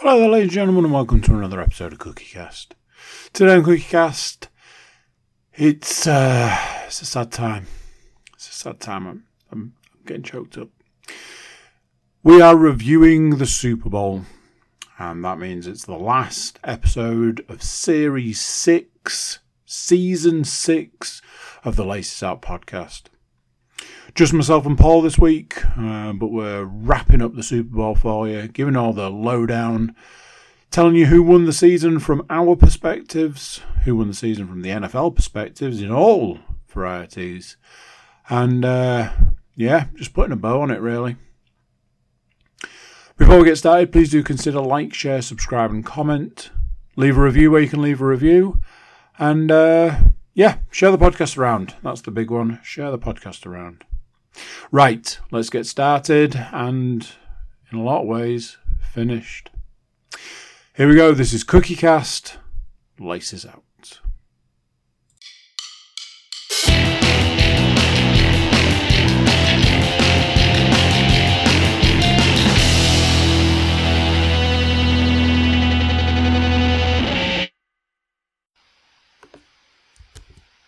Hello there, ladies and gentlemen, and welcome to another episode of Cookie Cast. Today on Cookie Cast, it's, uh, it's a sad time. It's a sad time. I'm, I'm getting choked up. We are reviewing the Super Bowl, and that means it's the last episode of Series 6, Season 6 of the Laces Out podcast. Just myself and Paul this week, uh, but we're wrapping up the Super Bowl for you, giving all the lowdown, telling you who won the season from our perspectives, who won the season from the NFL perspectives in all varieties, and uh, yeah, just putting a bow on it really. Before we get started, please do consider like, share, subscribe, and comment. Leave a review where you can leave a review, and uh, yeah, share the podcast around. That's the big one. Share the podcast around. Right, let's get started and, in a lot of ways, finished. Here we go. This is Cookie Cast. Laces out.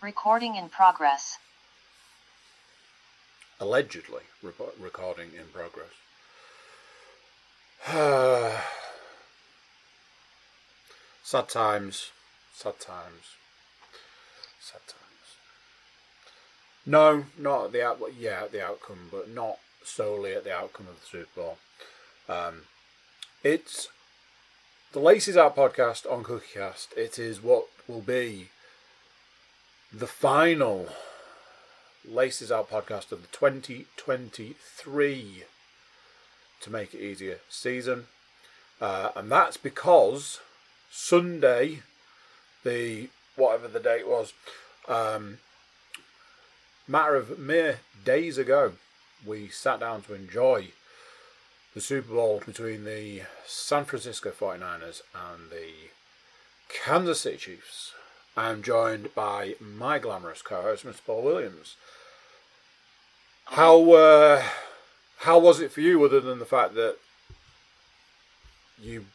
Recording in progress. Allegedly recording in progress. sad times. Sad times. Sad times. No, not at the out. Yeah, at the outcome, but not solely at the outcome of the Super Bowl. Um, it's the Laces Out podcast on CookieCast. It is what will be the final Laces Out podcast of the 2023 to make it easier season. Uh, and that's because Sunday, the whatever the date was, um, matter of mere days ago, we sat down to enjoy the Super Bowl between the San Francisco 49ers and the Kansas City Chiefs. I'm joined by my glamorous co-host, Mr. Paul Williams. How uh, how was it for you, other than the fact that you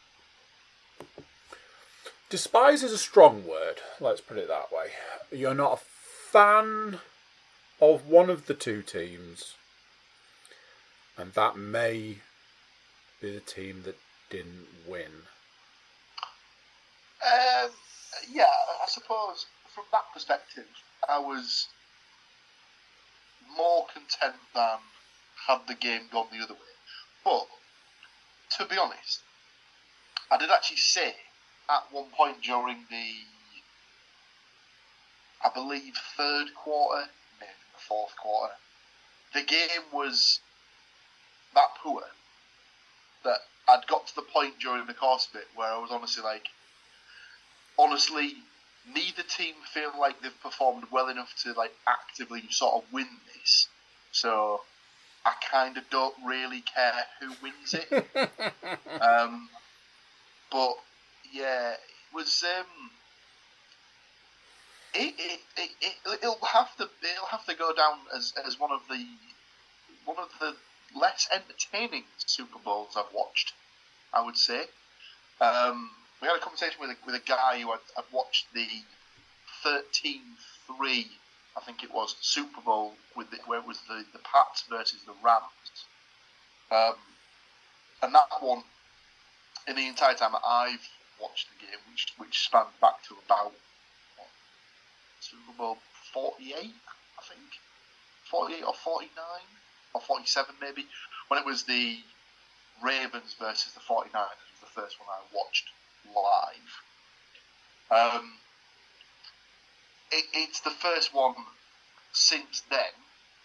despise is a strong word. Let's put it that way. You're not a fan of one of the two teams, and that may be the team that didn't win. Um, yeah, I suppose from that perspective, I was more content than had the game gone the other way. But to be honest, I did actually say at one point during the, I believe, third quarter, maybe the fourth quarter, the game was that poor that I'd got to the point during the course of it where I was honestly like, honestly, neither team feel like they've performed well enough to like actively sort of win this. So I kind of don't really care who wins it. um, but yeah, it was. Um, it, it, it, it, it'll have to it'll have to go down as, as one of the one of the less entertaining Super Bowls I've watched. I would say. Um, we had a conversation with a, with a guy who had, had watched the 13-3, I think it was, Super Bowl with the, where it was the, the Pats versus the Rams. Um, and that one, in the entire time I've watched the game, which which spanned back to about what, Super Bowl 48, I think, 48 or 49 or 47 maybe, when it was the Ravens versus the 49ers was the first one I watched live. Um, it, it's the first one since then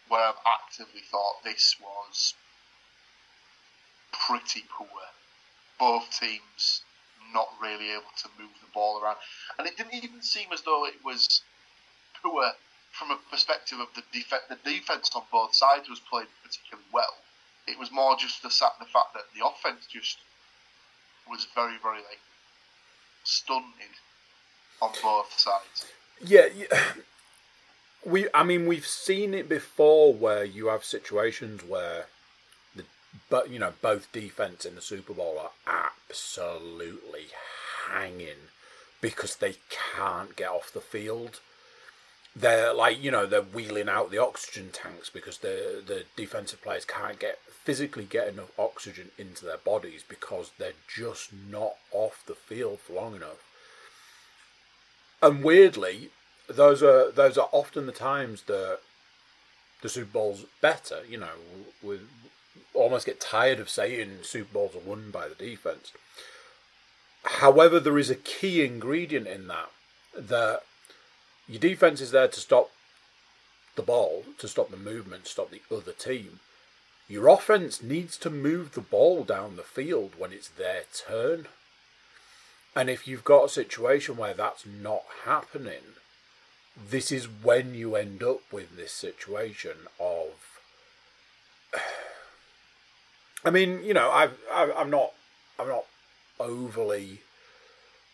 where I've actively thought this was pretty poor. Both teams not really able to move the ball around, and it didn't even seem as though it was poor from a perspective of the def- the defense on both sides was played particularly well. It was more just the, the fact that the offense just was very, very like stunted on both sides. Yeah, yeah, we. I mean, we've seen it before where you have situations where the, but you know, both defense in the Super Bowl are absolutely hanging because they can't get off the field. They're like you know they're wheeling out the oxygen tanks because the the defensive players can't get physically get enough oxygen into their bodies because they're just not off the field for long enough. And weirdly, those are those are often the times that the Super Bowl's better. You know, we almost get tired of saying Super Bowls are won by the defense. However, there is a key ingredient in that that your defense is there to stop the ball, to stop the movement, stop the other team. Your offense needs to move the ball down the field when it's their turn. And if you've got a situation where that's not happening, this is when you end up with this situation of. I mean, you know, I've, I've I'm not I'm not overly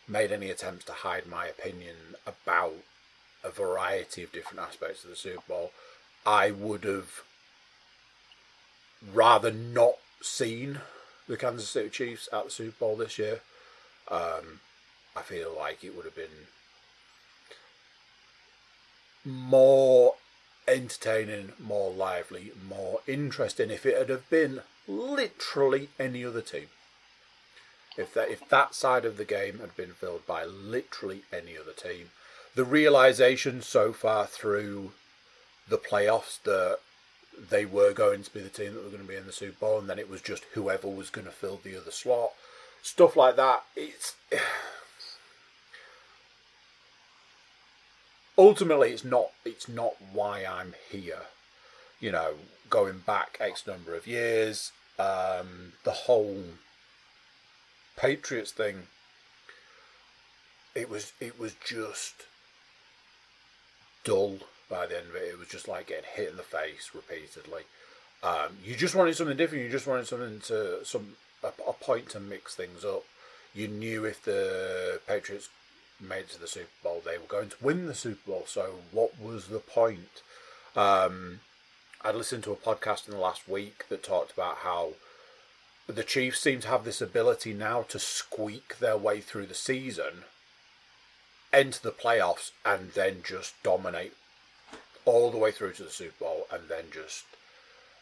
made any attempts to hide my opinion about a variety of different aspects of the Super Bowl. I would have rather not seen the Kansas City Chiefs at the Super Bowl this year. Um, I feel like it would have been more entertaining, more lively, more interesting if it had have been literally any other team. If that if that side of the game had been filled by literally any other team, the realization so far through the playoffs that they were going to be the team that were going to be in the Super Bowl, and then it was just whoever was going to fill the other slot, stuff like that. It's ultimately it's not it's not why I'm here. You know, going back X number of years, um, the whole Patriots thing. It was it was just dull by the end of it. It was just like getting hit in the face repeatedly. Um, you just wanted something different. You just wanted something to some a, a point to mix things up. You knew if the Patriots made it to the Super Bowl, they were going to win the Super Bowl. So what was the point? Um, I listened to a podcast in the last week that talked about how the Chiefs seem to have this ability now to squeak their way through the season, enter the playoffs, and then just dominate all the way through to the Super Bowl, and then just,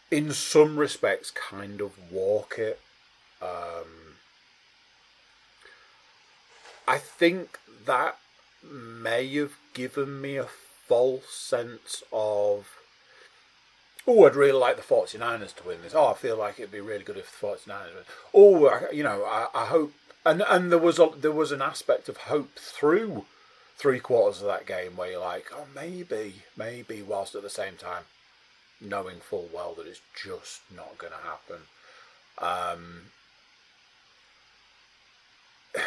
in some respects, kind of walk it. Um, I think that may have given me a false sense of oh, I'd really like the 49ers to win this. Oh, I feel like it'd be really good if the 49ers win. Oh, you know, I, I hope. And and there was a, there was an aspect of hope through three quarters of that game where you're like, oh, maybe, maybe, whilst at the same time knowing full well that it's just not going to happen. Um,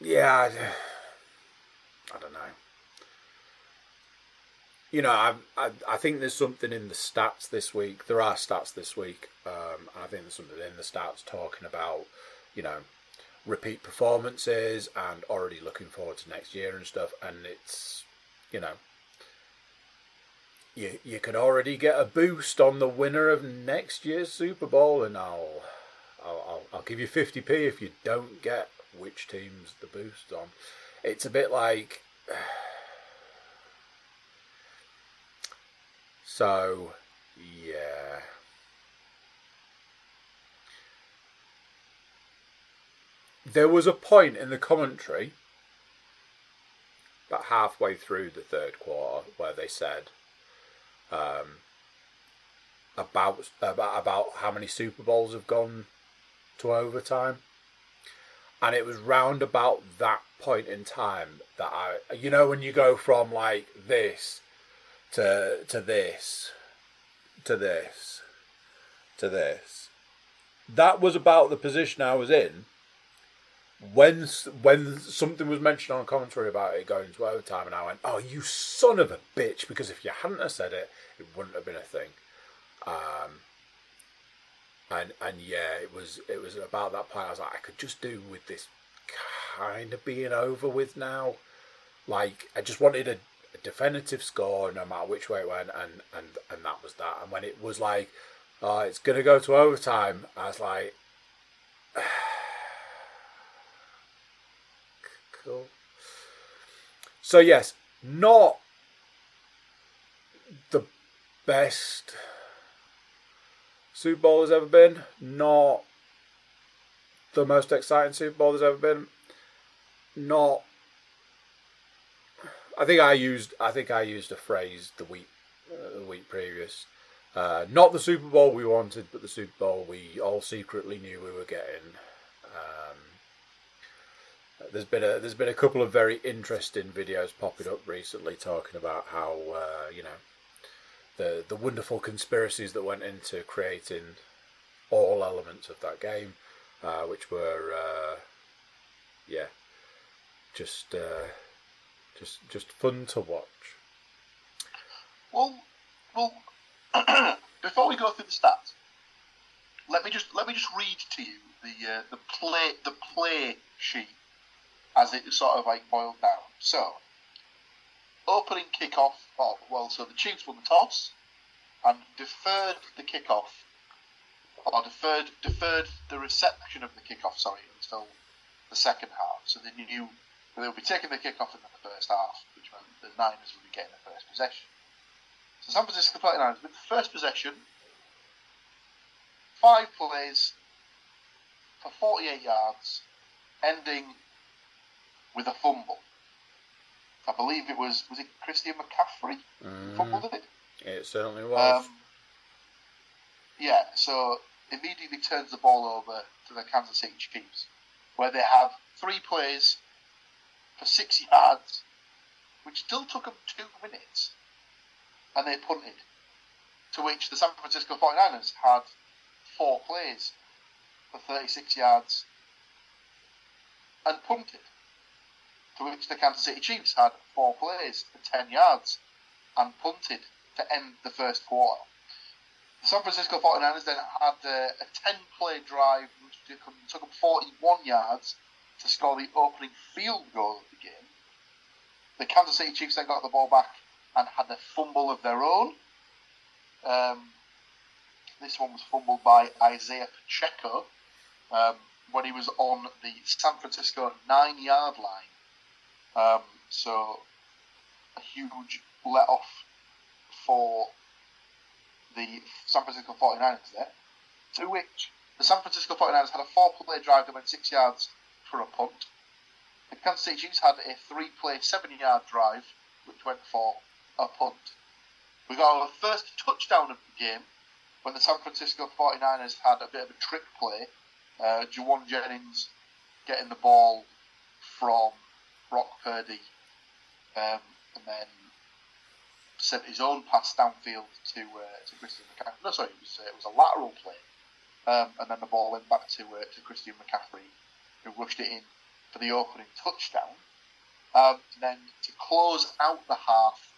yeah, I, I don't know you know, I, I, I think there's something in the stats this week. There are stats this week. Um, I think there's something in the stats talking about, you know, repeat performances and already looking forward to next year and stuff. And it's, you know, you you can already get a boost on the winner of next year's Super Bowl, and I'll I'll I'll, give you fifty p if you don't get which team's the boost on. It's a bit like. So, yeah. There was a point in the commentary, about halfway through the third quarter, where they said um, about, about about how many Super Bowls have gone to overtime, and it was round about that point in time that I, you know, when you go from like this to to this, to this, to this. That was about the position I was in when when something was mentioned on commentary about it going to overtime, and I went, "Oh, you son of a bitch!" Because if you hadn't have said it, it wouldn't have been a thing. Um, and and yeah, it was it was about that point. I was like, I could just do with this kind of being over with now. Like, I just wanted a a definitive score no matter which way it went, and and and that was that. And when it was like, uh, it's to go to overtime. I was like, cool. So yes, not the best Super Bowl has ever been. Not the most exciting Super Bowl there's ever been. Not. I think I used. I think I used a phrase the week, uh, the week previous. Uh, not the Super Bowl we wanted, but the Super Bowl we all secretly knew we were getting. Um, there's been a there's been a couple of very interesting videos popping up recently talking about how uh, you know the the wonderful conspiracies that went into creating all elements of that game, uh, which were uh, yeah, just uh, just just fun to watch. Well, well, before we go through the stats, let me just let me just read to you the uh, the play the play sheet as it sort of like boiled down. So, opening kickoff. Oh, well, so the Chiefs won the toss and deferred the kickoff, or deferred deferred the reception of the kickoff. Sorry, until the second half. So they knew they would be taking the kickoff in the first half, which meant the Niners would be getting the first possession. So San Francisco 49ers with the first possession, five plays for 48 yards, ending with a fumble. I believe it was was it Christian McCaffrey fumbled it. It certainly was. Um, yeah, so immediately turns the ball over to the Kansas City Chiefs, where they have three plays for six yards, which still took them two minutes, and they punted. To which the San Francisco 49ers had four plays for 36 yards and punted. To which the Kansas City Chiefs had four plays for 10 yards and punted to end the first quarter. The San Francisco 49ers then had uh, a 10 play drive which took them 41 yards to score the opening field goal of the game. The Kansas City Chiefs then got the ball back and had a fumble of their own. Um, this one was fumbled by Isaiah Pacheco um, when he was on the San Francisco nine yard line. Um, so a huge let off for the San Francisco 49ers there. To which the San Francisco 49ers had a four play drive that went six yards for a punt. The Kansas City Chiefs had a three play, seven yard drive which went for a punt. We got our first touchdown of the game when the San Francisco 49ers had a bit of a trick play. Uh, Jauan Jennings getting the ball from Brock Purdy um, and then sent his own pass downfield to uh, to Christian McCaffrey. No, sorry, it was, uh, it was a lateral play, um, and then the ball went back to uh, to Christian McCaffrey, who rushed it in for the opening touchdown. Um, and then to close out the half,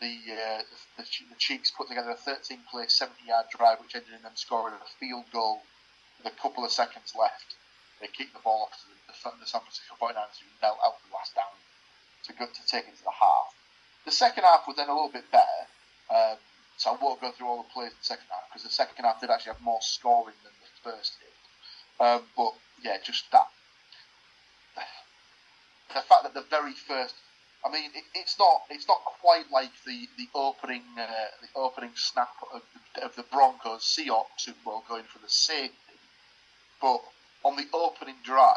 the, uh, the the Chiefs put together a 13-play, 70-yard drive, which ended in them scoring a field goal with a couple of seconds left. They kicked the ball off to the, the San Francisco 49ers, who knelt out the last down to go to take it to the half. The second half was then a little bit better. Um, so I won't go through all the plays in the second half because the second half did actually have more scoring than the first did. Um, but yeah, just that. The fact that the very first, I mean, it, it's not it's not quite like the the opening uh, the opening snap of the, of the Broncos Seahawks Super Bowl going for the safety, but on the opening drive,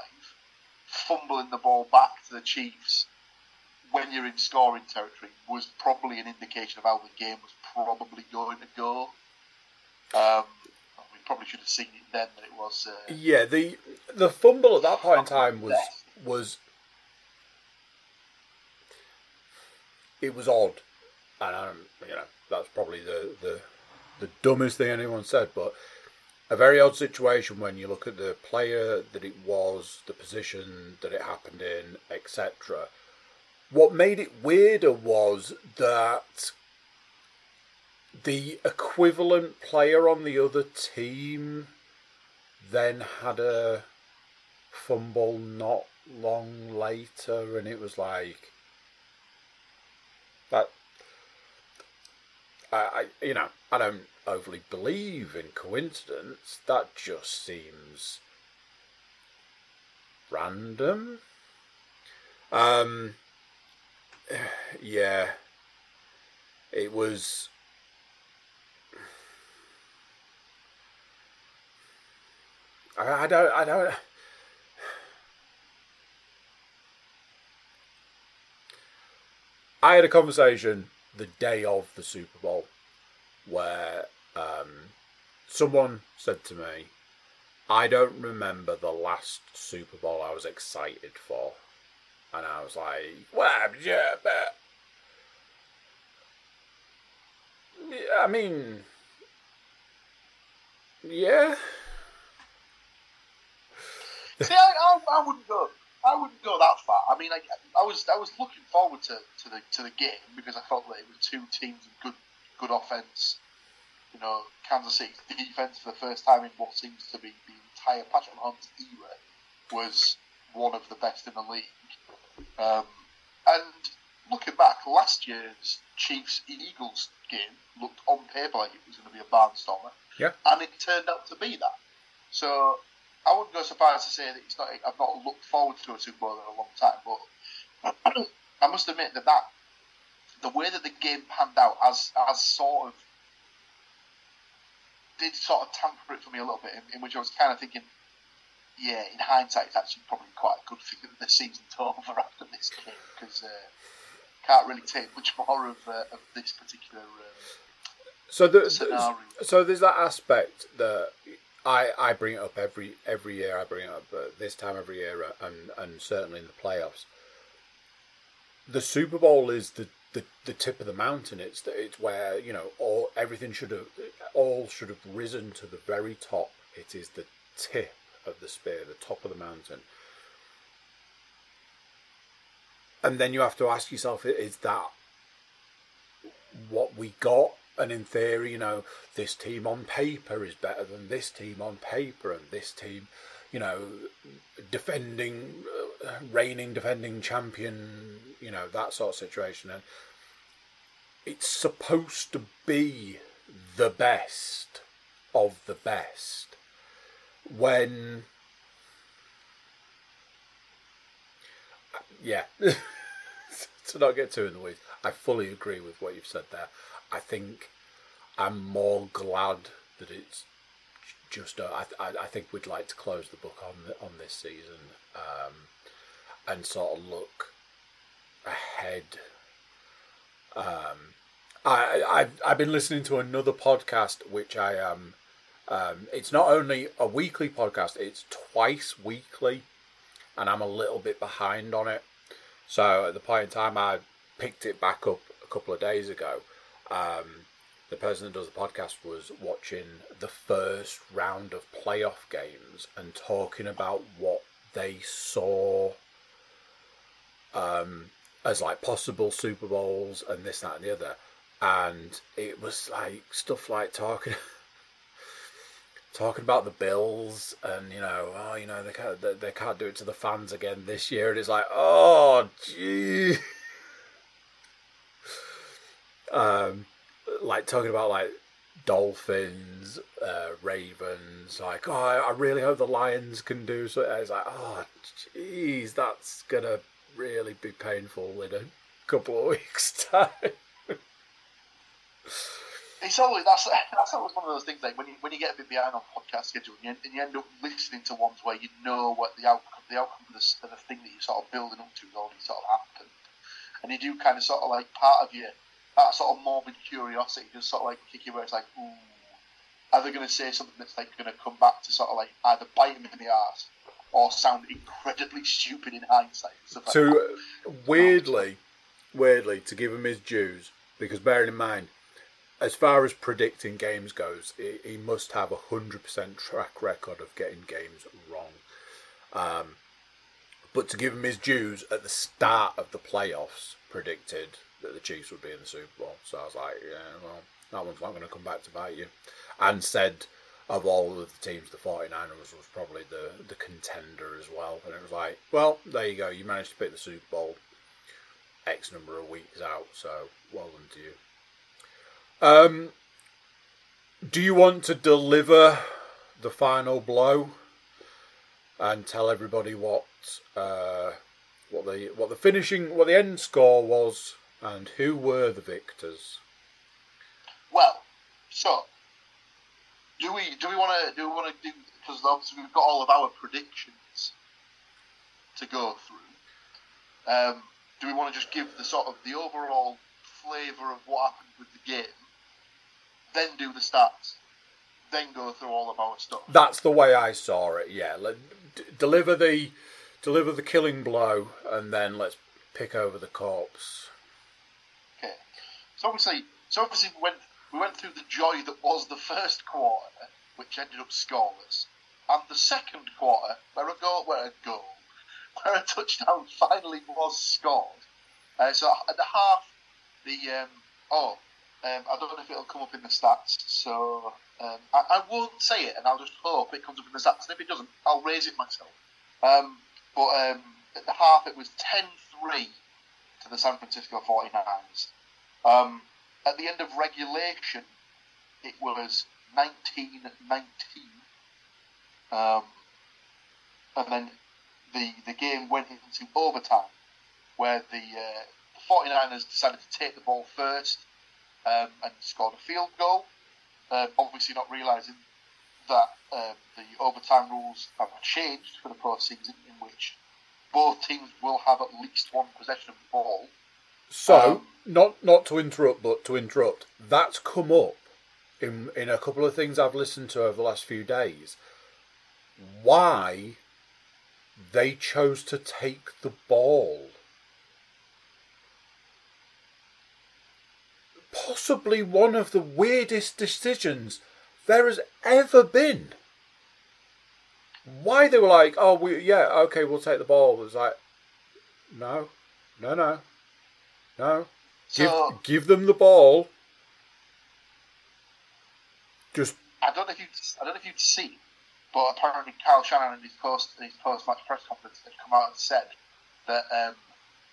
fumbling the ball back to the Chiefs when you're in scoring territory was probably an indication of how the game was probably going to go. Um, we probably should have seen it then that it was. Uh, Yeah, the the fumble at that point in time was was it was odd, and um, you know that's probably the, the the dumbest thing anyone said, but a very odd situation when you look at the player that it was, the position that it happened in, etc. What made it weirder was that the equivalent player on the other team then had a fumble not long later, and it was like that. I, I, you know, I don't overly believe in coincidence. That just seems random. Um, yeah, it was. I, I don't. I don't. I had a conversation the day of the Super Bowl where um, someone said to me, I don't remember the last Super Bowl I was excited for. And I was like, well, yeah, but. I mean, yeah. See, I, I, I wouldn't go. I wouldn't go that far. I mean, I, I was I was looking forward to, to the to the game because I felt that it was two teams with good good offense. You know, Kansas City's defense for the first time in what seems to be the entire Patrick Mahomes era was one of the best in the league. Um, and looking back, last year's Chiefs Eagles game looked on paper like it was going to be a barnstormer. Yeah. And it turned out to be that. So I wouldn't go so far as to say that it's not. I've not looked forward to a Super Bowl in a long time, but I must admit that that the way that the game panned out as as sort of did sort of tamper it for me a little bit, in, in which I was kind of thinking, yeah, in hindsight, it's actually probably quite a good thing that the season's over after this game because uh, can't really take much more of, uh, of this particular. Um, So the, Scenario. so there's that aspect that I I bring it up every every year. I bring it up uh, this time every year, uh, and and certainly in the playoffs. The Super Bowl is the, the, the tip of the mountain. It's the, it's where you know all everything should have all should have risen to the very top. It is the tip of the spear, the top of the mountain. And then you have to ask yourself: Is that what we got? And in theory, you know, this team on paper is better than this team on paper, and this team, you know, defending, uh, reigning defending champion, you know, that sort of situation. And it's supposed to be the best of the best when yeah to not get too in the weeds i fully agree with what you've said there i think i'm more glad that it's just uh, I, I, think we'd like to close the book on the, on this season um, and sort of look ahead um, I, I I've been listening to another podcast which I am. Um, it's not only a weekly podcast; it's twice weekly, and I'm a little bit behind on it. So at the point in time, I picked it back up a couple of days ago. Um, the person that does the podcast was watching the first round of playoff games and talking about what they saw um, as like possible Super Bowls and this, that, and the other. And it was like stuff like talking. Talking about the Bills and you know, oh, you know they can't they, they can't do it to the fans again this year, and it's like, oh, gee, um, like talking about like Dolphins, uh, Ravens, like, oh, I, I really hope the Lions can do so. It's like, oh, jeez, that's gonna really be painful in a couple of weeks' time. It's always that's that's always one of those things like when you when you get a bit behind on podcast schedule and you, and you end up listening to ones where you know what the outcome the outcome of the, of the thing that you're sort of building up to has already sort of happened, and you do kind of sort of like part of you that sort of morbid curiosity just sort of like kick you where it's like ooh, are they going to say something that's like going to come back to sort of like either bite them in the ass or sound incredibly stupid in hindsight? Stuff like uh, weirdly, weirdly, to give him his dues, because bearing in mind, as far as predicting games goes, he, must have a hundred percent track record of getting games wrong. Um, but to give him his dues, at the start of the playoffs, predicted that the Chiefs would be in the Super Bowl. So I was like, yeah, well, that one's not going to come back to bite you. And said of all of the teams, the 49ers was probably the, the contender as well. And it was like, well, there you go. You managed to pick the Super Bowl X number of weeks out. So well done to you. Um, do you want to deliver the final blow and tell everybody what uh, what the what the finishing what the end score was and who were the victors? Well, so do we do we want to do we want to do because obviously we've got all of our predictions to go through. Um, do we want to just give the sort of the overall flavour of what happened with the game, then do the stats, then go through all of our stuff? That's the way I saw it. Yeah, Let, d- deliver the deliver the killing blow, and then let's pick over the corpse. Okay. So obviously, so obviously we went we went through the joy that was the first quarter, which ended up scoreless, and the second quarter where a goal, where a goal, where a touchdown finally was scored. Uh, so at the half, the um, oh, um, I don't know if it'll come up in the stats. So um, I, I won't say it, and I'll just hope it comes up in the stats. And if it doesn't, I'll raise it myself. Um, but um, at the half, it was 10-3 to the San Francisco 49ers. Um, at the end of regulation, it was 19-19. Um, and then the the game went into overtime, where the, uh, the 49ers decided to take the ball first um, and scored a field goal. Um, obviously, not realizing that um, the overtime rules have changed for the postseason, in which both teams will have at least one possession of the ball. So, Um, not not to interrupt, but to interrupt. That's come up in in a couple of things I've listened to over the last few days. Why they chose to take the ball? Possibly one of the weirdest decisions there has ever been. Why they were like, oh, we yeah, okay, we'll take the ball. It was like, no, no, no, no. Give, So give them the ball. Just I don't know if you I don't know if you'd seen, but apparently Kyle Shanahan in his post in his post match press conference had come out and said that um,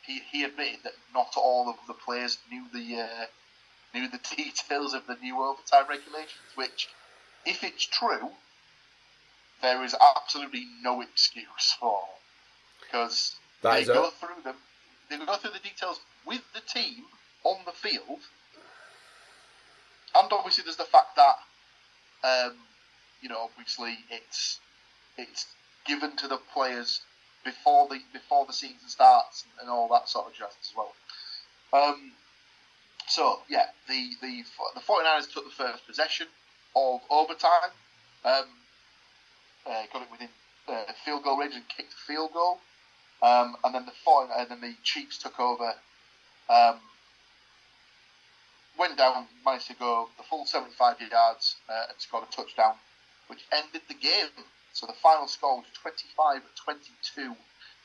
he he admitted that not all of the players knew the uh, knew the details of the new overtime regulations. Which, if it's true, there is absolutely no excuse for because they go through them. They go through the details with the team on the field, and obviously there's the fact that um, you know, obviously it's it's given to the players before the before the season starts and all that sort of jazz as well. Um, so yeah, the the the 49ers took the first possession of overtime, um, uh, got it within uh, field goal range and kicked a field goal, um, and then the 40, and then the Chiefs took over. Um, went down, managed to go the full 75 yards uh, and scored a touchdown, which ended the game. So the final score was 25 22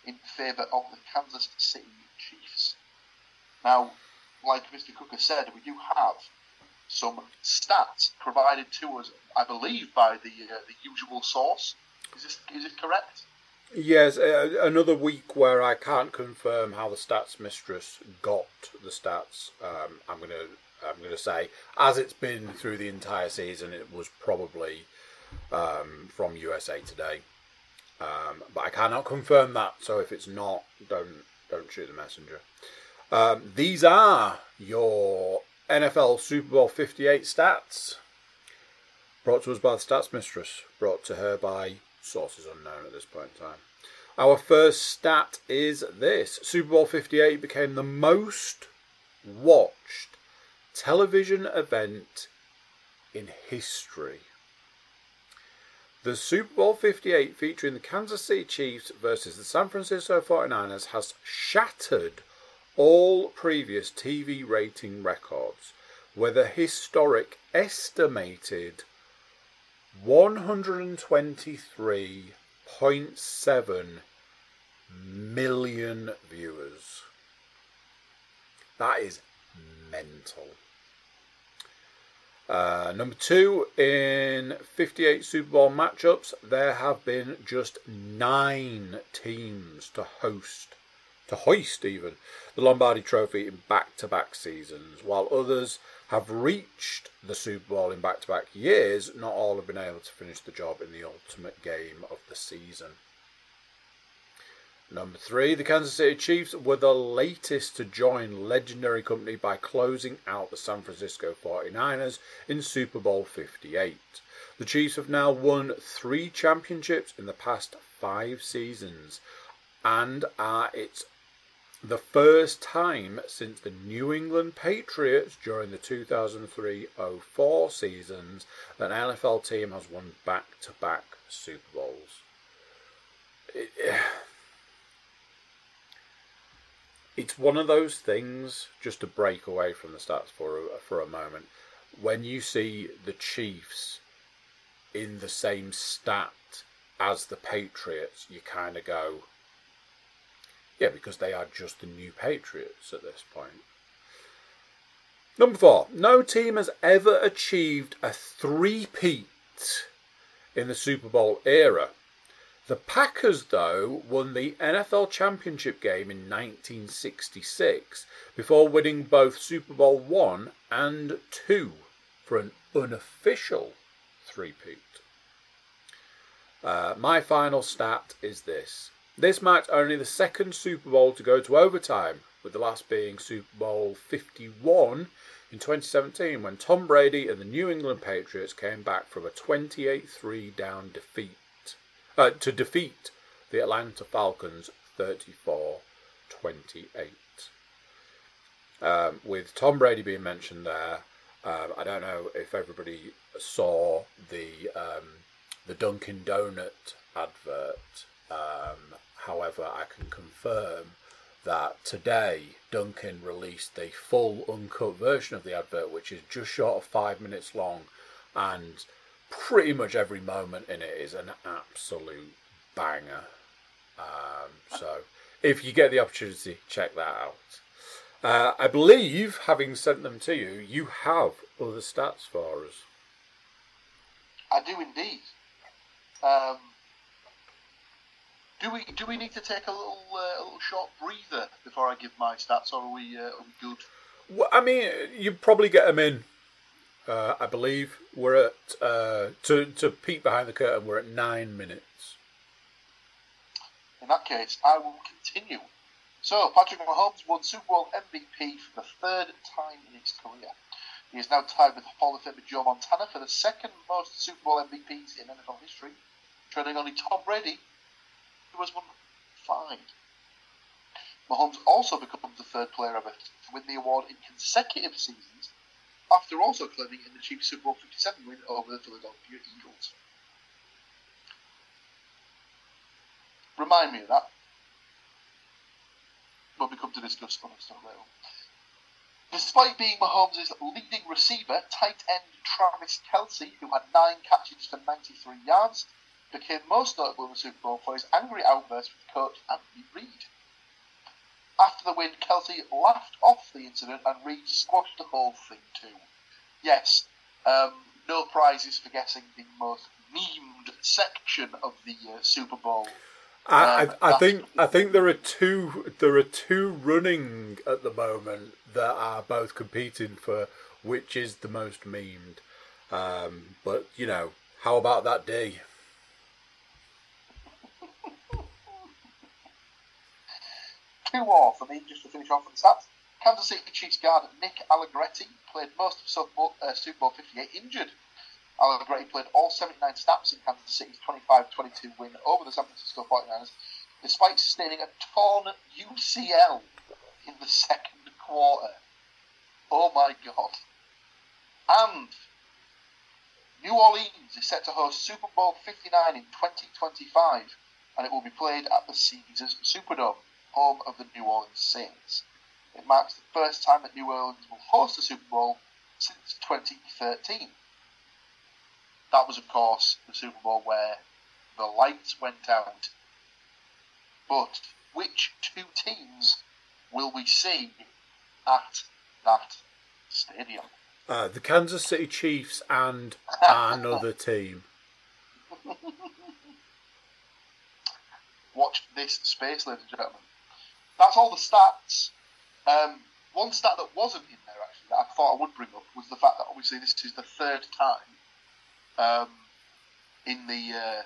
in favour of the Kansas City Chiefs. Now, like Mr. Cook has said, we do have some stats provided to us, I believe, by the uh, the usual source. Is this is it correct? yes, uh, another week where I can't confirm how the stats mistress got the stats. Um, I'm gonna I'm gonna say as it's been through the entire season, it was probably um, from USA Today. Um, but I cannot confirm that. So if it's not, don't don't shoot the messenger. Um, these are your NFL Super Bowl 58 stats. Brought to us by the Stats Mistress. Brought to her by sources unknown at this point in time. Our first stat is this Super Bowl 58 became the most watched television event in history. The Super Bowl 58 featuring the Kansas City Chiefs versus the San Francisco 49ers has shattered all previous TV rating records with a historic estimated 123.7 million viewers. That is mental. Uh, number two, in 58 Super Bowl matchups, there have been just nine teams to host, to hoist even, the Lombardi Trophy in back to back seasons, while others have reached the Super Bowl in back to back years, not all have been able to finish the job in the ultimate game of the season. Number three, the Kansas City Chiefs were the latest to join legendary company by closing out the San Francisco 49ers in Super Bowl 58. The Chiefs have now won three championships in the past five seasons and are its the first time since the New England Patriots during the 2003-04 seasons that an NFL team has won back-to-back Super Bowls. It, it's one of those things just to break away from the stats for a, for a moment when you see the Chiefs in the same stat as the Patriots you kind of go yeah because they are just the new Patriots at this point number 4 no team has ever achieved a three-peat in the Super Bowl era the Packers, though, won the NFL Championship game in 1966 before winning both Super Bowl one and two for an unofficial three-peat. Uh, my final stat is this. This marked only the second Super Bowl to go to overtime, with the last being Super Bowl 51 in 2017 when Tom Brady and the New England Patriots came back from a 28 3 down defeat uh, to defeat the Atlanta Falcons 34 28. Um, with Tom Brady being mentioned there, um, I don't know if everybody saw the um, the Dunkin' Donut advert. Um, however, I can confirm that today Dunkin' released the full uncut version of the advert, which is just short of five minutes long, and pretty much every moment in it is an absolute banger. Um, so if you get the opportunity, check that out. Uh, I believe, having sent them to you, you have other stats for us. I do indeed. Um, do we do we need to take a little uh, a little short breather before I give my stats, or are we, uh, are we good? Well, I mean, you probably get them in uh, I believe we're at uh, to to peek behind the curtain. We're at nine minutes. In that case, I will continue. So, Patrick Mahomes won Super Bowl MVP for the third time in his career. He is now tied with Hall of Famer Joe Montana for the second most Super Bowl MVPs in NFL history, trailing only Tom Brady, who has won five. Mahomes also becomes the third player ever to win the award in consecutive seasons after also claiming in the Chiefs Super Bowl 57 win over the Philadelphia Eagles. Remind me of that. When we come to discuss other stuff later Despite being Mahomes' leading receiver, tight end Travis Kelce, who had nine catches for 93 yards, became most notable in the Super Bowl for his angry outburst with coach Andy Reid. After the win, Kelce laughed off the incident and Reid squashed the whole thing too. Yes, um, no prizes for guessing the most memed section of the uh, Super Bowl. I, Um, I, I think I think there are two there are two running at the moment that are both competing for which is the most memed. Um, but you know, how about that day? Two more for me, just to finish off with the stats. Kansas City Chiefs guard Nick Allegretti played most of Super Bowl, uh, Super Bowl 58 injured. Allegretti played all 79 snaps in Kansas City's 25-22 win over the San Francisco 49ers, despite sustaining a torn UCL in the second quarter. Oh my god. And New Orleans is set to host Super Bowl 59 in 2025, and it will be played at the Caesars Superdome, home of the New Orleans Saints. It marks the first time that New Orleans will host a Super Bowl since 2013. That was, of course, the Super Bowl where the lights went out. But which two teams will we see at that stadium? Uh, the Kansas City Chiefs and another team. Watch this space, ladies and gentlemen. That's all the stats. Um, one stat that wasn't in there actually that I thought I would bring up was the fact that obviously this is the third time um, in the uh,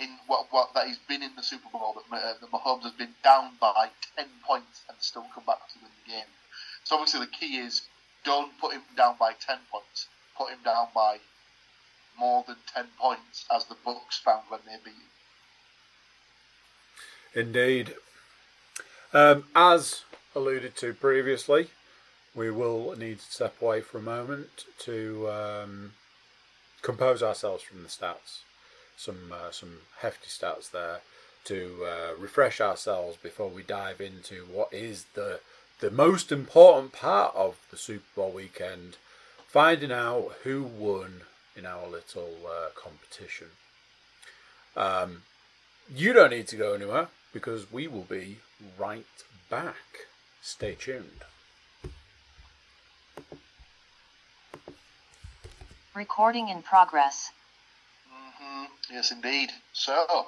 in what, what that he's been in the Super Bowl that, uh, that Mahomes has been down by ten points and still come back to win the game. So obviously the key is don't put him down by ten points. Put him down by more than ten points, as the Bucs found when they beat. Indeed. Um, as alluded to previously, we will need to step away for a moment to um, compose ourselves from the stats. Some uh, some hefty stats there to uh, refresh ourselves before we dive into what is the the most important part of the Super Bowl weekend, finding out who won in our little uh, competition. Um, you don't need to go anywhere because we will be right back. Stay tuned. Recording in progress. hmm Yes, indeed. So,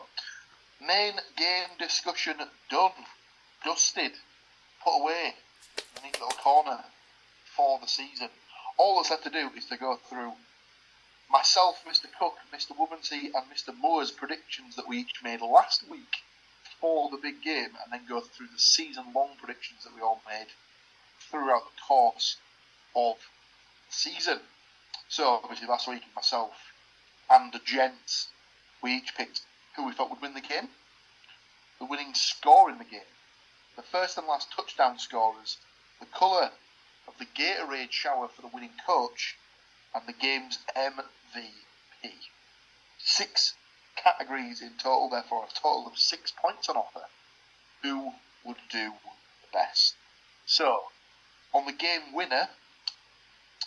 main game discussion done, dusted, put away, in a neat little corner for the season. All that's left to do is to go through myself, Mr. Cook, Mr. Womansey, and Mr. Moore's predictions that we each made last week for the big game, and then go through the season-long predictions that we all made throughout the course of the season. So, obviously, last week, myself and the gents, we each picked who we thought would win the game, the winning score in the game, the first and last touchdown scorers, the colour of the Gatorade shower for the winning coach, and the game's MVP. Six categories in total, therefore a total of six points on offer. Who would do the best? So, on the game winner,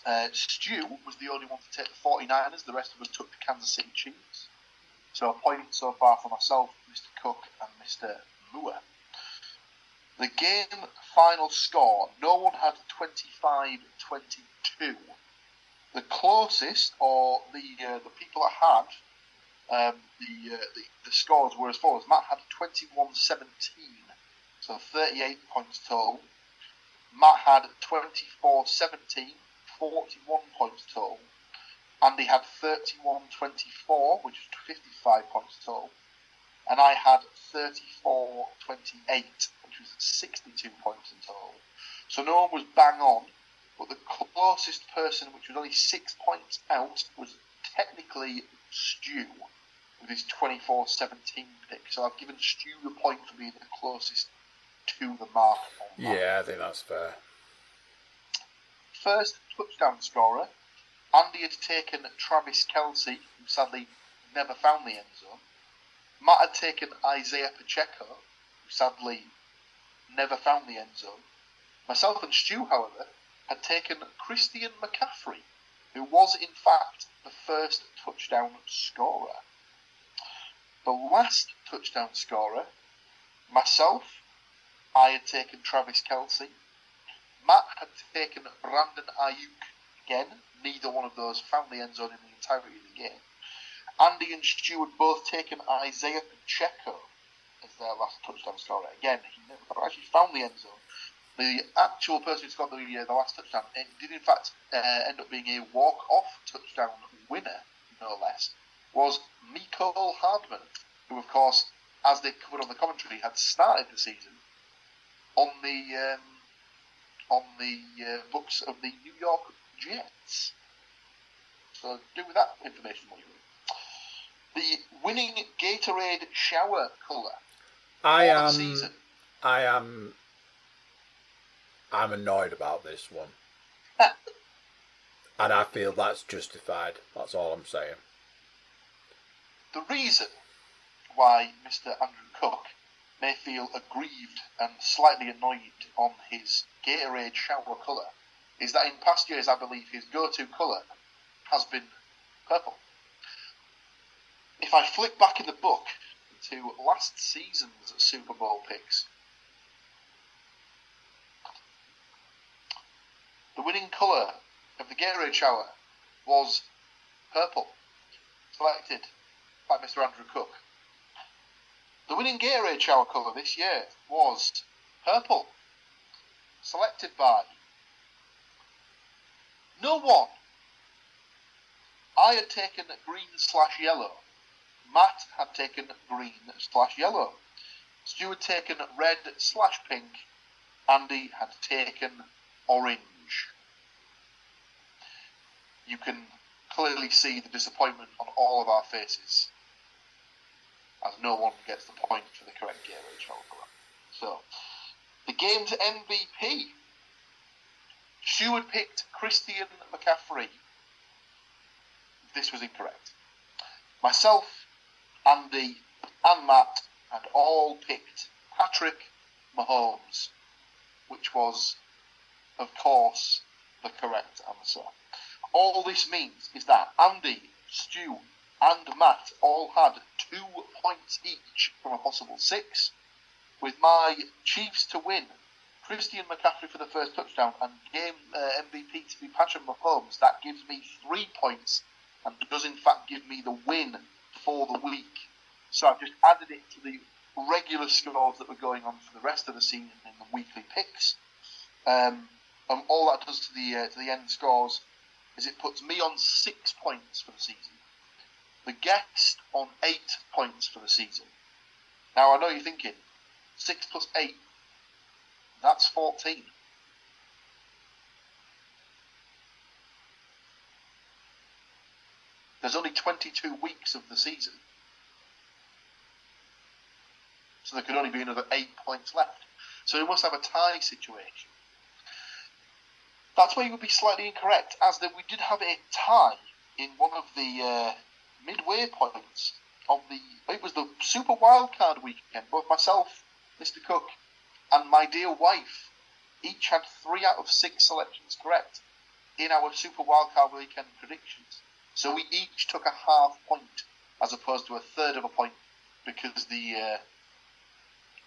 uh, Stu was the only one to take the 49ers. The rest of us took the Kansas City Chiefs. So a point so far for myself, Mr. Cook, and Mr. Moore. The game final score, no one had 25-22. The closest, or the uh, the people that had um, the, uh, the the scores were as follows. Matt had 21-17, so 38 points total. Matt had 24-17, 41 points total. Andy had 31-24, which is 55 points total. And I had 34-28, which was 62 points in total. So no one was bang on, but the closest person, which was only six points out, was technically Stu with his 24-17 pick. So I've given Stu the point for being the closest to the mark. On that. Yeah, I think that's fair. First touchdown scorer, Andy had taken Travis Kelce, who sadly never found the end zone. Matt had taken Isaiah Pacheco, who sadly never found the end zone. Myself and Stu, however, had taken Christian McCaffrey, who was in fact the first touchdown scorer. The last touchdown scorer, myself, I had taken Travis Kelce. Matt had taken Brandon Aiyuk again. Neither one of those found the end zone in the entirety of the game. Andy and Stu had both taken Isaiah Pacheco as their last touchdown scorer. Again, he never actually found the end zone. The actual person who scored the, uh, the last touchdown it did, in fact, uh, end up being a walk-off touchdown winner, no less, was Mecole Hardman, who, of course, as they covered on the commentary, had started the season on the um, on the uh, books of the New York Jets. So do with that information what you will. The winning Gatorade shower colour I for the am. season. I am. I'm annoyed about this one, and I feel that's justified. That's all I'm saying. The reason why Mr. Andrew Cook may feel aggrieved and slightly annoyed on his Gatorade shower colour is that in past years, I believe his go-to colour has been purple. If I flick back in the book to last season's Super Bowl picks, the winning colour of the Gatorade shower was purple, selected by Mr. Andrew Cook. The winning Gatorade shower colour this year was purple, selected by No one. I had taken green slash yellow. Matt had taken green slash yellow. Stu had taken red slash pink. Andy had taken orange. You can clearly see the disappointment on all of our faces as no one gets the point for the correct gear each So, the game's MVP. Stu had picked Christian McCaffrey. This was incorrect. Myself, Andy, and Matt had all picked Patrick Mahomes, which was, of course, the correct answer. All this means is that Andy, Stu, and Matt all had two points each from a possible six, with my Chiefs to win, Christian McCaffrey for the first touchdown, and game uh, MVP to be Patrick Mahomes. That gives me three points and does in fact give me the win for the week. So I've just added it to the regular scores that were going on for the rest of the season in the weekly picks. Um, and all that does to the uh, to the end scores is it puts me on six points for the season the guest on eight points for the season. Now I know you're thinking, six plus eight, that's 14. There's only 22 weeks of the season. So there could only be another eight points left. So we must have a tie situation. That's where you would be slightly incorrect, as that we did have a tie in one of the uh, midway points of the. It was the Super Wildcard weekend. Both myself, Mr. Cook, and my dear wife each had three out of six selections correct in our Super Wildcard weekend predictions. So we each took a half point as opposed to a third of a point because the uh,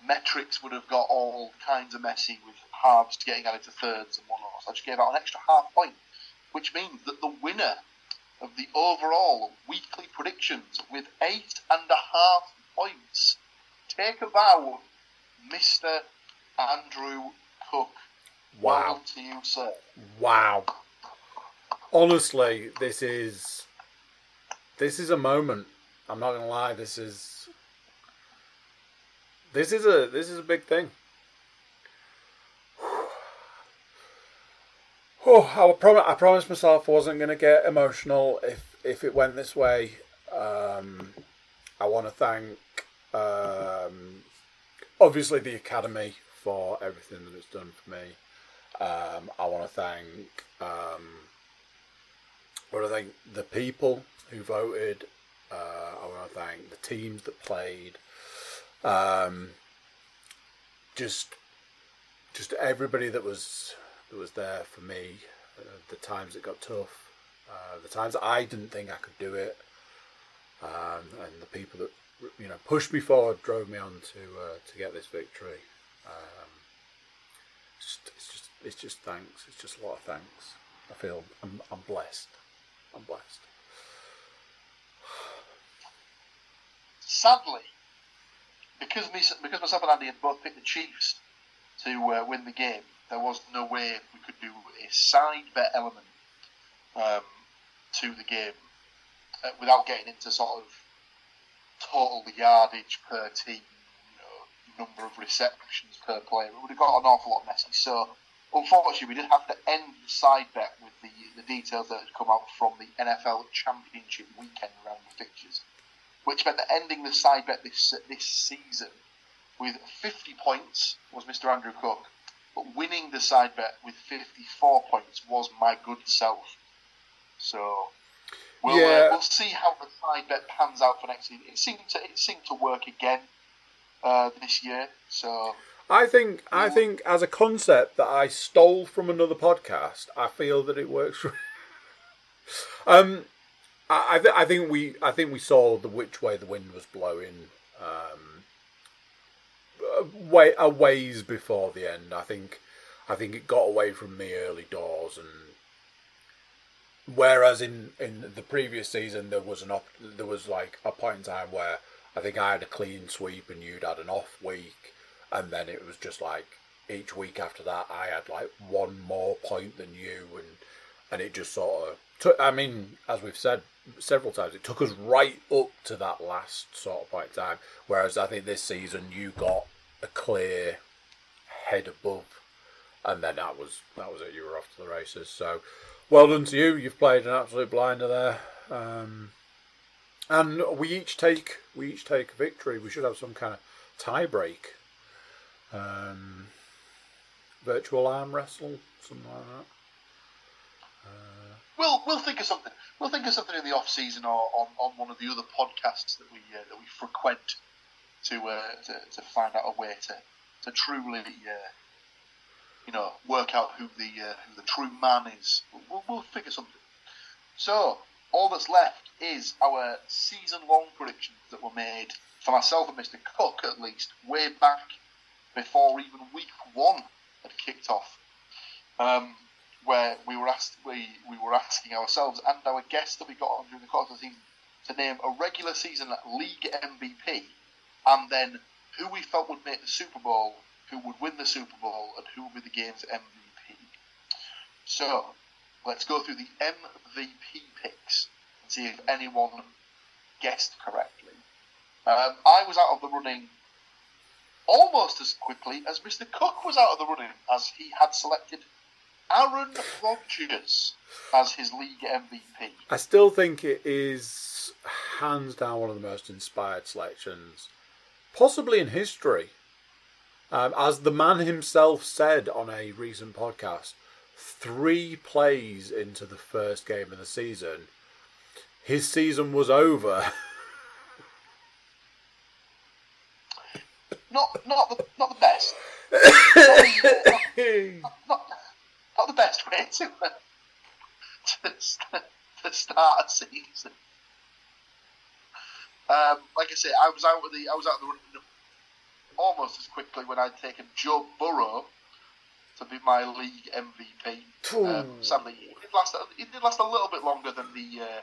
metrics would have got all kinds of messy with halves getting added to thirds and. So I just gave out an extra half point, which means that the winner of the overall weekly predictions with eight and a half points. Take a bow, Mr. Andrew Cook. Wow. Well to you, sir. Wow. Honestly, this is this is a moment. I'm not gonna lie. This is this is a this is a big thing. Oh, I, prom- I promised myself I wasn't going to get emotional if if it went this way. Um, I want to thank um, obviously the Academy for everything that it's done for me. Um, I want to thank um, I want to thank the people who voted. Uh, I want to thank the teams that played. Um, just just everybody that was that was there for me. Uh, the times it got tough, uh, the times I didn't think I could do it, um, and the people that you know pushed me forward, drove me on to uh, to get this victory. Um, it's, just, it's just it's just thanks. It's just a lot of thanks. I feel I'm I'm blessed. I'm blessed. Sadly, because me, because myself and Andy had both picked the Chiefs to uh, win the game, there was no way we could do a side bet element um, to the game uh, without getting into sort of total yardage per team, you know, number of receptions per player. It would have got an awful lot messy. So, unfortunately, we did have to end the side bet with the, the details that had come out from the NFL Championship weekend round of fixtures, which meant that ending the side bet this this season with 50 points was Mr. Andrew Cook, but winning the side bet with 54 points was my good self. So we'll, Yeah. uh, we'll see how the side bet pans out for next season. It seemed to it seemed to work again uh, this year. So I think I think as a concept that I stole from another podcast, I feel that it works. um, I I, th- I think we I think we saw the which way the wind was blowing. Um, way a ways before the end. I think I think it got away from me early doors and. Whereas in, in the previous season there was an op- there was like a point in time where I think I had a clean sweep and you'd had an off week, and then it was just like each week after that I had like one more point than you, and and it just sort of took. I mean, as we've said several times, it took us right up to that last sort of point in time. Whereas I think this season you got a clear head above, and then that was that was it. You were off to the races. So, well done to you. You've played an absolute blinder there. Um, and we each take we each take a victory. We should have some kind of tie break. Um, virtual arm wrestle, something like that. We'll we'll think of something. We'll think of something in the off season or on, on one of the other podcasts that we uh, that we frequent to, uh, to to find out a way to to truly uh, you know work out who the uh, who the true man is. We'll, we'll figure something. So all that's left is our season long predictions that were made for myself and Mr. Cook at least way back before even week one had kicked off. Um, where we were asked we, we were asking ourselves and our guests that we got on during the course of the season to name a regular season league MVP and then who we felt would make the Super Bowl, who would win the Super Bowl, and who would be the game's MVP. So let's go through the MVP picks and see if anyone guessed correctly. Um, I was out of the running almost as quickly as Mr. Cook was out of the running, as he had selected Aaron Rodgers as his league MVP. I still think it is hands down one of the most inspired selections, possibly in history. Um, as the man himself said on a recent podcast, three plays into the first game of the season, his season was over. Not, not the, not the best. not, the, not, not, not the best way to, to, to start a season. Um, like I say, I was out of the I was out of the running almost as quickly when I'd taken Joe Burrow to be my league MVP. Um, sadly, it did last it did last a little bit longer than the uh,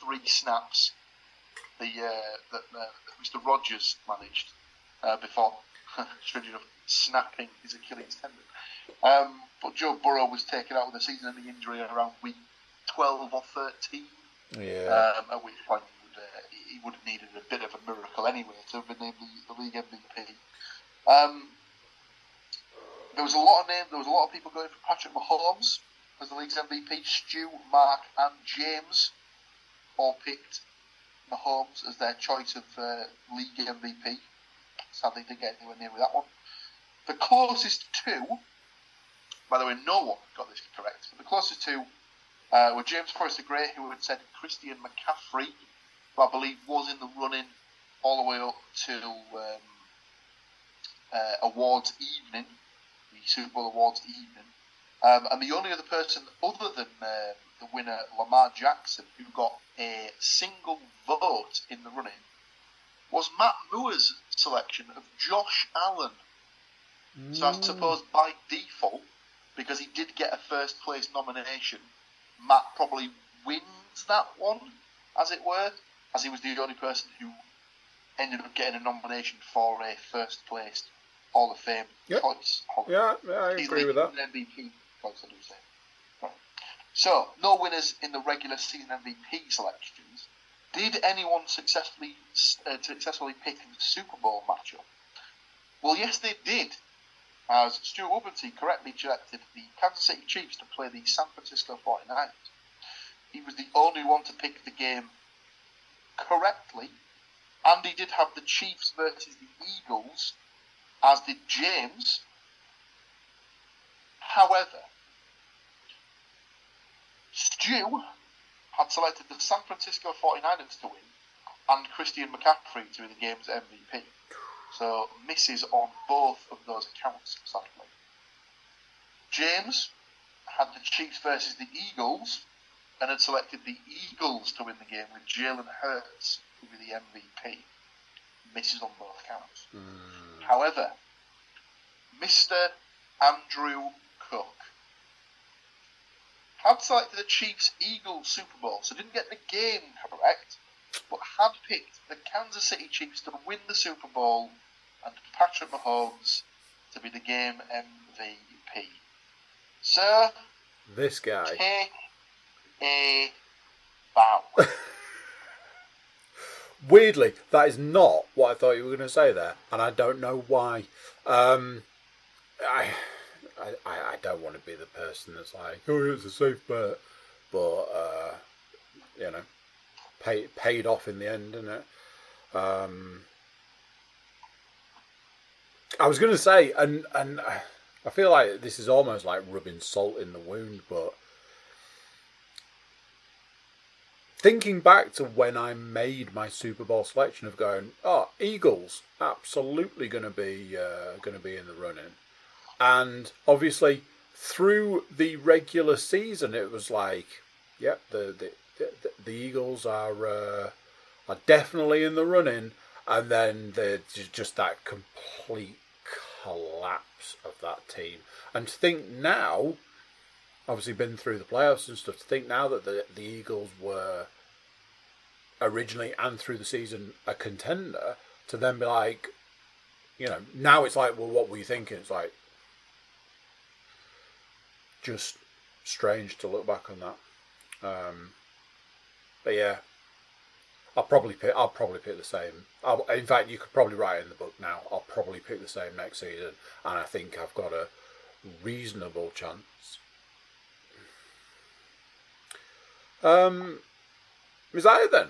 three snaps the uh, that uh, Mr. Rodgers managed uh, before, strange enough, snapping his Achilles tendon. Um, but Joe Burrow was taken out with a season-ending injury around week 12 or 13. Yeah. Um, at which point he would, have needed a bit of a miracle anyway to have been named the, league MVP. Um, there was a lot of names. There was a lot of people going for Patrick Mahomes as the league's MVP. Stu, Mark, and James all picked Mahomes as their choice of uh, league MVP. Sadly, didn't get anywhere near with that one. The closest two, by the way, no one got this correct. But the closest two uh, were James Forrester Gray, who had said Christian McCaffrey, who I believe was in the running all the way up to um, uh, awards evening, the Super Bowl awards evening. Um, and the only other person other than uh, the winner, Lamar Jackson, who got a single vote in the running, was Matt Moore's selection of Josh Allen. So I suppose by default, because he did get a first place nomination, Matt probably wins that one, as it were, as he was the only person who ended up getting a nomination for a first place Hall of Fame Yep. choice. Yeah, yeah, I He's agree with that. MVP choice, I do say. Right. So, no winners in the regular season MVP selections. Did anyone successfully uh, successfully pick the Super Bowl matchup? Well, yes, they did. As Stuart Woodburn correctly selected the Kansas City Chiefs to play the San Francisco 49ers. He was the only one to pick the game correctly, and he did have the Chiefs versus the Eagles, as did James. However, Stu had selected the San Francisco 49ers to win and Christian McCaffrey to be the game's MVP. So misses on both of those accounts, sadly. James had the Chiefs versus the Eagles and had selected the Eagles to win the game with Jalen Hurts to be the MVP. Misses on both accounts. Hmm. However, Mr. Andrew Cook had selected the Chiefs Eagles Super Bowl, so didn't get the game correct, but had picked the Kansas City Chiefs to win the Super Bowl and Patrick Mahomes to be the game MVP. Sir, This guy. take a bow. Weirdly, that is not what I thought you were going to say there, and I don't know why. Um, I, I, I don't want to be the person that's like, oh, it's a safe bet, but uh, you know, pay, paid off in the end, isn't it? Um, I was going to say, and and I feel like this is almost like rubbing salt in the wound, but thinking back to when I made my Super Bowl selection of going, oh, Eagles absolutely going to be uh, going to be in the running, and obviously through the regular season, it was like, yep, the the the, the Eagles are uh, are definitely in the running, and then there's just that complete collapse of that team. And to think now, obviously been through the playoffs and stuff, to think now that the, the Eagles were originally and through the season a contender, to then be like, you know, now it's like, well, what were you thinking? It's like, just strange to look back on that. Um, but yeah, I'll probably pick. I'll probably pick the same. I'll, in fact, you could probably write in the book now. I'll probably pick the same next season, and I think I've got a reasonable chance. Um, is that it then?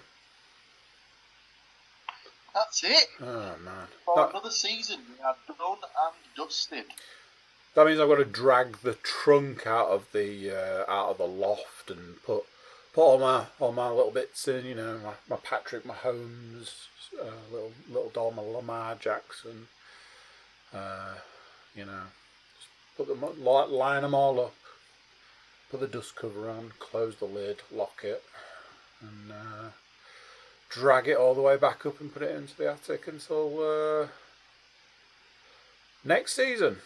That's it. Oh man, For that, another season, we are done and dusted. that means I've got to drag the trunk out of the uh, out of the loft and put put all my all my little bits in. You know, my, my Patrick Mahomes, uh, little little doll, my Lamar Jackson. Uh, you know, just put them up, line them all up. Put the dust cover on, close the lid, lock it, and uh, drag it all the way back up and put it into the attic until uh, next season.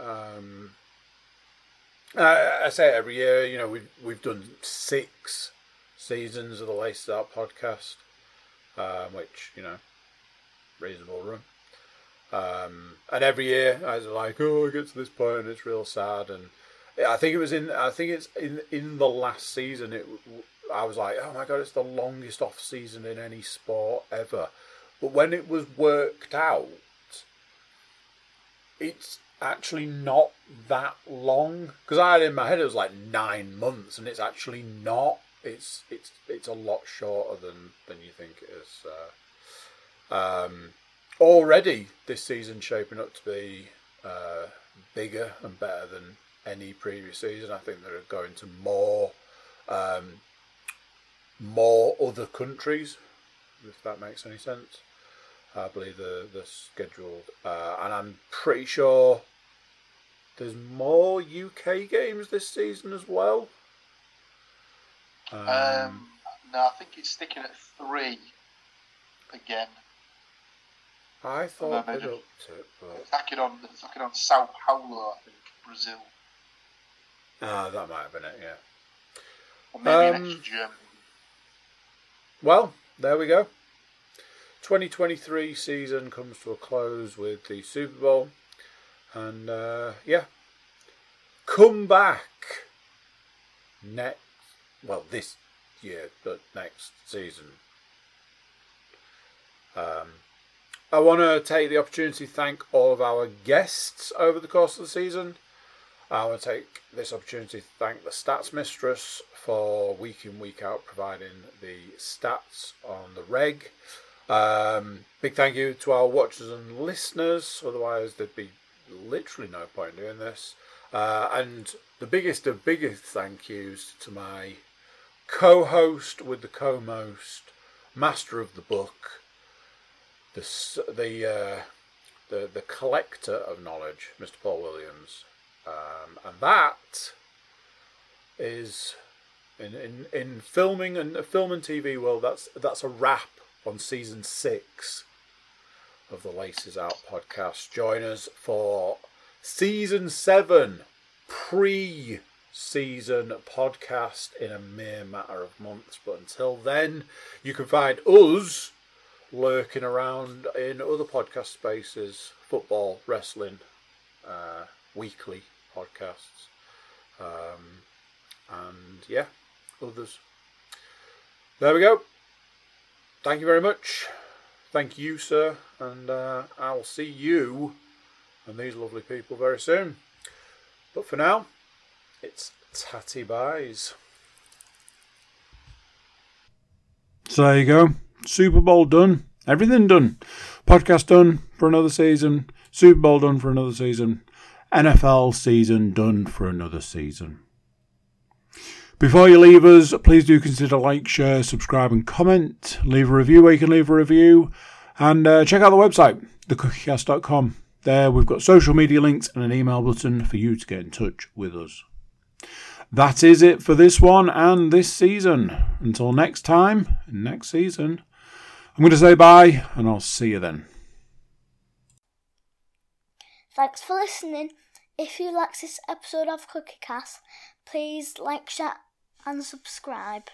Um, I, I say every year. You know, we've we've done six seasons of the Laces Out podcast, um, which you know, reasonable run. Um, and every year I was like, oh, I get to this point and it's real sad. And I think it was in, I think it's in in the last season. It, I was like, oh my god, it's the longest off season in any sport ever. But when it was worked out, it's actually not that long because I had in my head it was like nine months, and it's actually not. It's it's it's a lot shorter than than you think it is. Uh, um, already this season shaping up to be uh, bigger and better than any previous season. I think they're going to more um, more other countries, if that makes any sense. I believe the the scheduled, uh, and I'm pretty sure there's more UK games this season as well. Um, Um, no, I think it's sticking at three again. I thought they'd upped it, but It's tacking on, it's tacking on Sao Paulo, I think, Brazil, ah, that might have been it. Yeah. or maybe Um, next Germany. Well, there we go. 2023 season comes to a close with the Super Bowl. And uh, yeah, come back next, well, this year, but next season. Um, I want to take the opportunity to thank all of our guests over the course of the season. I want to take this opportunity to thank the Stats Mistress for week in, week out providing the stats on the reg. Um, big thank you to our watchers and listeners, otherwise, there'd be literally no point doing this. Uh, and the biggest of biggest thank yous to my co host with the co most, master of the book, the, the, uh, the, the collector of knowledge, Mr. Paul Williams. Um, and that is in, in in filming and film and TV world. That's that's a wrap on season six of the Laces Out podcast. Join us for season seven, pre-season podcast in a mere matter of months. But until then, you can find us lurking around in other podcast spaces, football, wrestling, uh, weekly podcasts. Um, and yeah, others. There we go. Thank you very much. Thank you, sir, and uh, I'll see you and these lovely people very soon. But for now, it's tatty buys. So there you go. Super Bowl done. Everything done. Podcast done for another season. Super Bowl done for another season. NFL season done for another season. Before you leave us, please do consider like, share, subscribe, and comment. Leave a review where you can leave a review. And uh, check out the website, thecookiecast.com. There we've got social media links and an email button for you to get in touch with us. That is it for this one and this season. Until next time, next season, I'm going to say bye and I'll see you then. Thanks for listening. If you like this episode of Cookie Cast, please like, share, and subscribe.